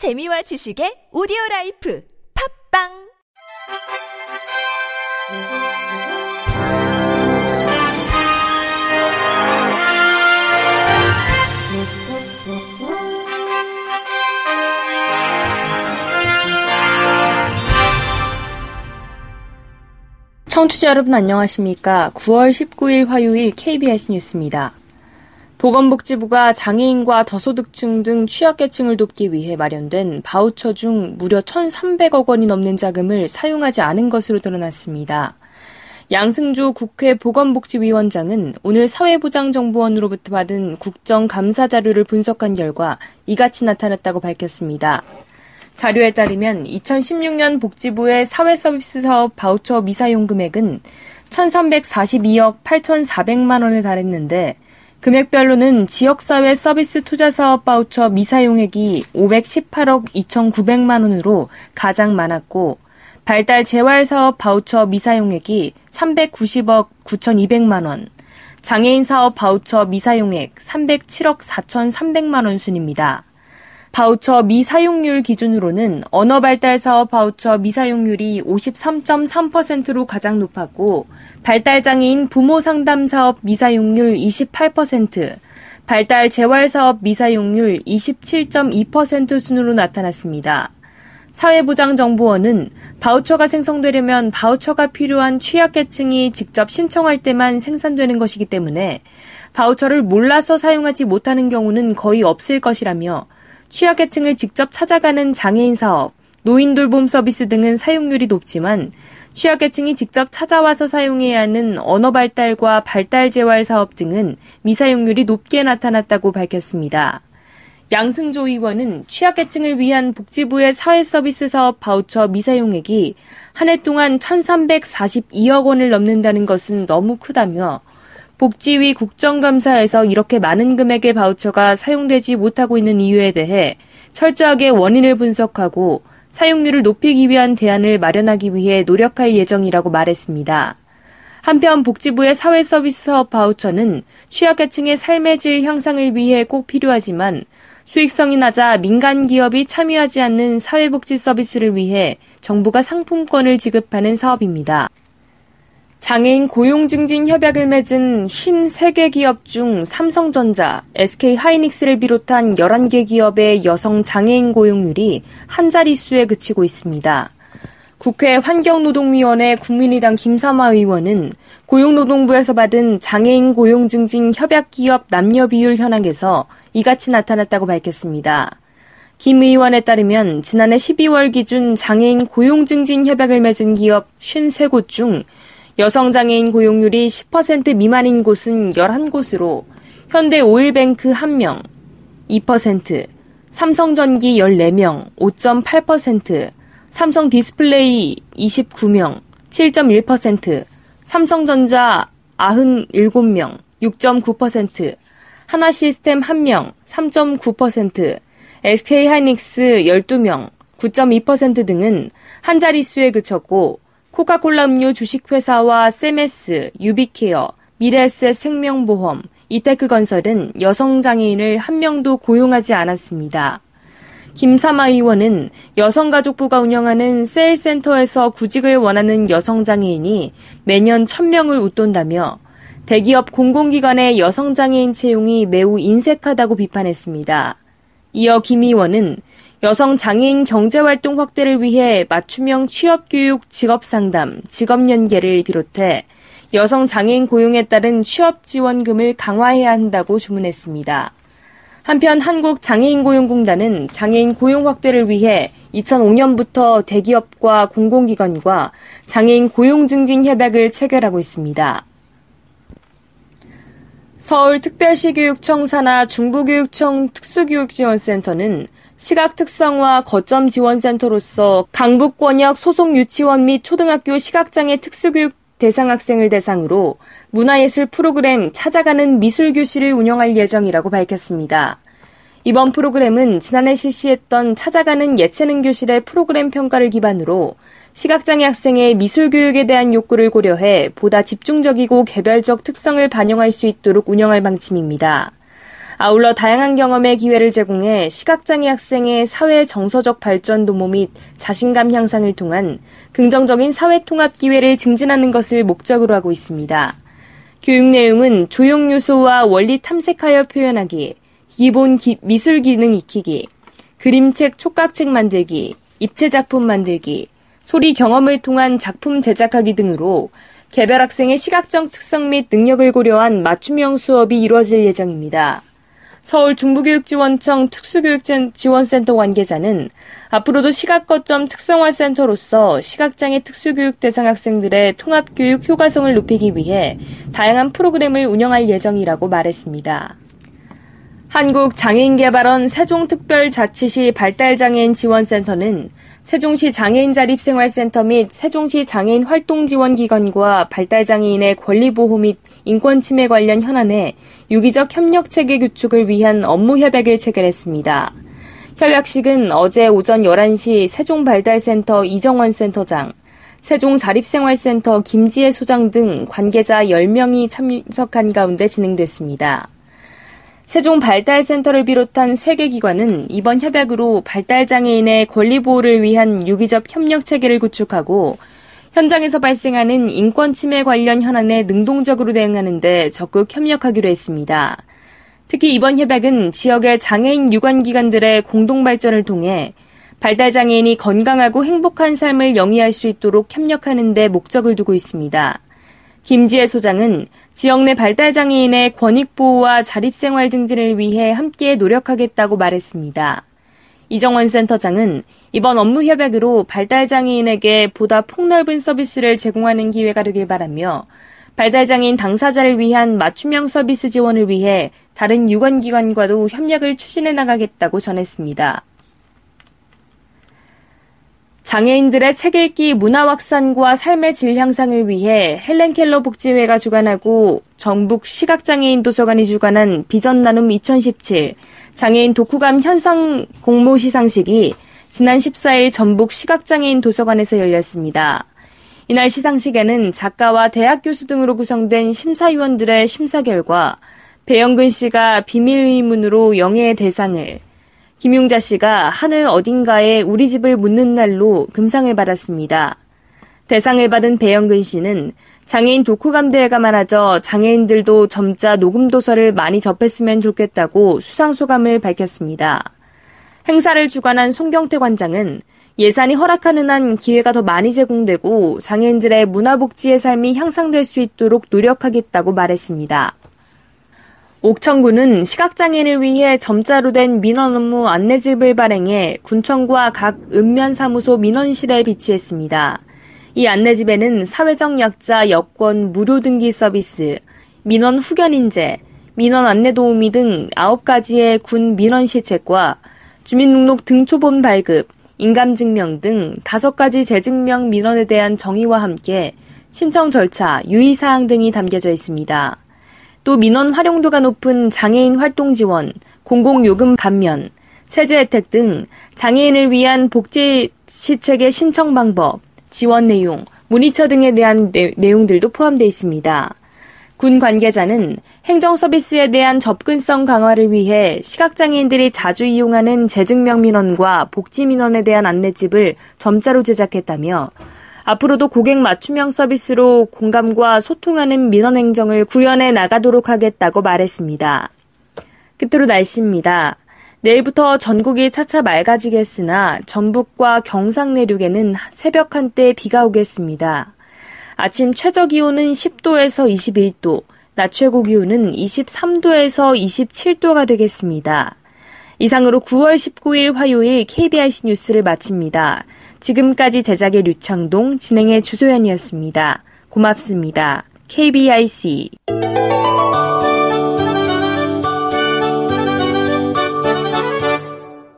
재미와 지식의 오디오 라이프 팝빵 청취자 여러분 안녕하십니까? 9월 19일 화요일 KBS 뉴스입니다. 보건복지부가 장애인과 저소득층 등 취약계층을 돕기 위해 마련된 바우처 중 무려 1,300억 원이 넘는 자금을 사용하지 않은 것으로 드러났습니다. 양승조 국회 보건복지위원장은 오늘 사회보장정보원으로부터 받은 국정감사 자료를 분석한 결과 이같이 나타났다고 밝혔습니다. 자료에 따르면 2016년 복지부의 사회서비스 사업 바우처 미사용 금액은 1,342억 8,400만 원에 달했는데 금액별로는 지역사회 서비스 투자사업 바우처 미사용액이 518억 2,900만 원으로 가장 많았고 발달 재활사업 바우처 미사용액이 390억 9,200만 원, 장애인 사업 바우처 미사용액 307억 4,300만 원 순입니다. 바우처 미사용률 기준으로는 언어발달 사업 바우처 미사용률이 53.3%로 가장 높았고 발달장애인 부모 상담 사업 미사용률 28%, 발달 재활 사업 미사용률 27.2% 순으로 나타났습니다. 사회보장정보원은 바우처가 생성되려면 바우처가 필요한 취약계층이 직접 신청할 때만 생산되는 것이기 때문에 바우처를 몰라서 사용하지 못하는 경우는 거의 없을 것이라며 취약계층을 직접 찾아가는 장애인 사업, 노인 돌봄 서비스 등은 사용률이 높지만 취약계층이 직접 찾아와서 사용해야 하는 언어 발달과 발달 재활 사업 등은 미사용률이 높게 나타났다고 밝혔습니다. 양승조 의원은 취약계층을 위한 복지부의 사회서비스 사업 바우처 미사용액이 한 해 동안 1,342억 원을 넘는다는 것은 너무 크다며 복지위 국정감사에서 이렇게 많은 금액의 바우처가 사용되지 못하고 있는 이유에 대해 철저하게 원인을 분석하고 사용률을 높이기 위한 대안을 마련하기 위해 노력할 예정이라고 말했습니다. 한편 복지부의 사회서비스 사업 바우처는 취약계층의 삶의 질 향상을 위해 꼭 필요하지만 수익성이 낮아 민간 기업이 참여하지 않는 사회복지 서비스를 위해 정부가 상품권을 지급하는 사업입니다. 장애인 고용 증진 협약을 맺은 53개 기업 중 삼성전자, SK 하이닉스를 비롯한 11개 기업의 여성 장애인 고용률이 한 자릿수에 그치고 있습니다. 국회 환경노동위원회 국민의당 김삼화 의원은 고용노동부에서 받은 장애인 고용 증진 협약 기업 남녀 비율 현황에서 이같이 나타났다고 밝혔습니다. 김 의원에 따르면 지난해 12월 기준 장애인 고용 증진 협약을 맺은 기업 53곳 중 여성 장애인 고용률이 10% 미만인 곳은 11곳으로 현대 오일뱅크 1명 2%, 삼성전기 14명 5.8%, 삼성 디스플레이 29명 7.1%, 삼성전자 97명 6.9%, 하나 시스템 1명 3.9%, SK하이닉스 12명 9.2% 등은 한 자릿수에 그쳤고 코카콜라 음료 주식회사와 세메스, 유비케어, 미래에셋 생명보험, 이테크건설은 여성장애인을 한 명도 고용하지 않았습니다. 김사마 의원은 여성가족부가 운영하는 세일센터에서 구직을 원하는 여성장애인이 매년 1000명을 웃돈다며 대기업 공공기관의 여성장애인 채용이 매우 인색하다고 비판했습니다. 이어 김 의원은 여성 장애인 경제활동 확대를 위해 맞춤형 취업교육, 직업상담, 직업연계를 비롯해 여성 장애인 고용에 따른 취업 지원금을 강화해야 한다고 주문했습니다. 한편 한국장애인고용공단은 장애인 고용 확대를 위해 2005년부터 대기업과 공공기관과 장애인 고용 증진 협약을 체결하고 있습니다. 서울특별시교육청 산하 중부교육청 특수교육지원센터는 시각 특성화 거점 지원센터로서 강북 권역 소속 유치원 및 초등학교 시각장애 특수교육 대상 학생을 대상으로 문화예술 프로그램 찾아가는 미술교실을 운영할 예정이라고 밝혔습니다. 이번 프로그램은 지난해 실시했던 찾아가는 예체능 교실의 프로그램 평가를 기반으로 시각장애 학생의 미술 교육에 대한 욕구를 고려해 보다 집중적이고 개별적 특성을 반영할 수 있도록 운영할 방침입니다. 아울러 다양한 경험의 기회를 제공해 시각장애 학생의 사회 정서적 발전 도모 및 자신감 향상을 통한 긍정적인 사회 통합 기회를 증진하는 것을 목적으로 하고 있습니다. 교육 내용은 조형 요소와 원리 탐색하여 표현하기, 기본 기, 미술 기능 익히기, 그림책, 촉각책 만들기, 입체 작품 만들기, 소리 경험을 통한 작품 제작하기 등으로 개별 학생의 시각적 특성 및 능력을 고려한 맞춤형 수업이 이루어질 예정입니다. 서울 중부교육지원청 특수교육지원센터 관계자는 앞으로도 시각거점 특성화센터로서 시각장애 특수교육 대상 학생들의 통합교육 효과성을 높이기 위해 다양한 프로그램을 운영할 예정이라고 말했습니다. 한국장애인개발원 세종특별자치시 발달장애인 지원센터는 세종시 장애인 자립생활센터 및 세종시 장애인 활동 지원 기관과 발달 장애인의 권리 보호 및 인권 침해 관련 현안에 유기적 협력 체계 구축을 위한 업무 협약을 체결했습니다. 협약식은 어제 오전 11시 세종발달센터 이정원 센터장, 세종자립생활센터 김지혜 소장 등 관계자 10명이 참석한 가운데 진행됐습니다. 세종발달센터를 비롯한 세계 기관은 이번 협약으로 발달장애인의 권리보호를 위한 유기적 협력 체계를 구축하고 현장에서 발생하는 인권 침해 관련 현안에 능동적으로 대응하는 데 적극 협력하기로 했습니다. 특히 이번 협약은 지역의 장애인 유관기관들의 공동 발전을 통해 발달장애인이 건강하고 행복한 삶을 영위할 수 있도록 협력하는 데 목적을 두고 있습니다. 김지혜 소장은 지역 내 발달 장애인의 권익 보호와 자립 생활 증진을 위해 함께 노력하겠다고 말했습니다. 이정원 센터장은 이번 업무 협약으로 발달 장애인에게 보다 폭넓은 서비스를 제공하는 기회가 되길 바라며 발달 장애인 당사자를 위한 맞춤형 서비스 지원을 위해 다른 유관 기관과도 협력을 추진해 나가겠다고 전했습니다. 장애인들의 책 읽기 문화 확산과 삶의 질 향상을 위해 헬렌 켈러 복지회가 주관하고 정북 시각장애인 도서관이 주관한 비전 나눔 2017 장애인 독후감 현상 공모 시상식이 지난 14일 전북 시각장애인 도서관에서 열렸습니다. 이날 시상식에는 작가와 대학 교수 등으로 구성된 심사위원들의 심사 결과 배영근 씨가 비밀 의문으로 영예의 대상을, 김용자 씨가 하늘 어딘가에 우리 집을 묻는 날로 금상을 받았습니다. 대상을 받은 배영근 씨는 장애인 독후감 대회가 많아져 장애인들도 점자 녹음 도서를 많이 접했으면 좋겠다고 수상 소감을 밝혔습니다. 행사를 주관한 송경태 관장은 예산이 허락하는 한 기회가 더 많이 제공되고 장애인들의 문화복지의 삶이 향상될 수 있도록 노력하겠다고 말했습니다. 옥천군은 시각장애인을 위해 점자로 된 민원 업무 안내집을 발행해 군청과 각 읍면사무소 민원실에 비치했습니다. 이 안내집에는 사회적 약자 여권 무료 등기 서비스, 민원 후견 인재, 민원 안내 도우미 등 9가지의 군 민원 시책과 주민등록 등초본 발급, 인감증명 등 5가지 재증명 민원에 대한 정의와 함께 신청 절차, 유의사항 등이 담겨져 있습니다. 또 민원 활용도가 높은 장애인 활동 지원, 공공요금 감면, 세제 혜택 등 장애인을 위한 복지 시책의 신청 방법, 지원 내용, 모니터 등에 대한 내, 내용들도 포함되어 있습니다. 군 관계자는 행정 서비스에 대한 접근성 강화를 위해 시각장애인들이 자주 이용하는 재증명 민원과 복지 민원에 대한 안내집을 점자로 제작했다며 앞으로도 고객 맞춤형 서비스로 공감과 소통하는 민원 행정을 구현해 나가도록 하겠다고 말했습니다. 끝으로 날씨입니다. 내일부터 전국이 차차 맑아지겠으나 전북과 경상 내륙에는 새벽 한때 비가 오겠습니다. 아침 최저 기온은 10도에서 21도, 낮 최고 기온은 23도에서 27도가 되겠습니다. 이상으로 9월 19일 화요일 KBIC 뉴스를 마칩니다. 지금까지 제작의 류창동, 진행의 주소연이었습니다. 고맙습니다. KBIC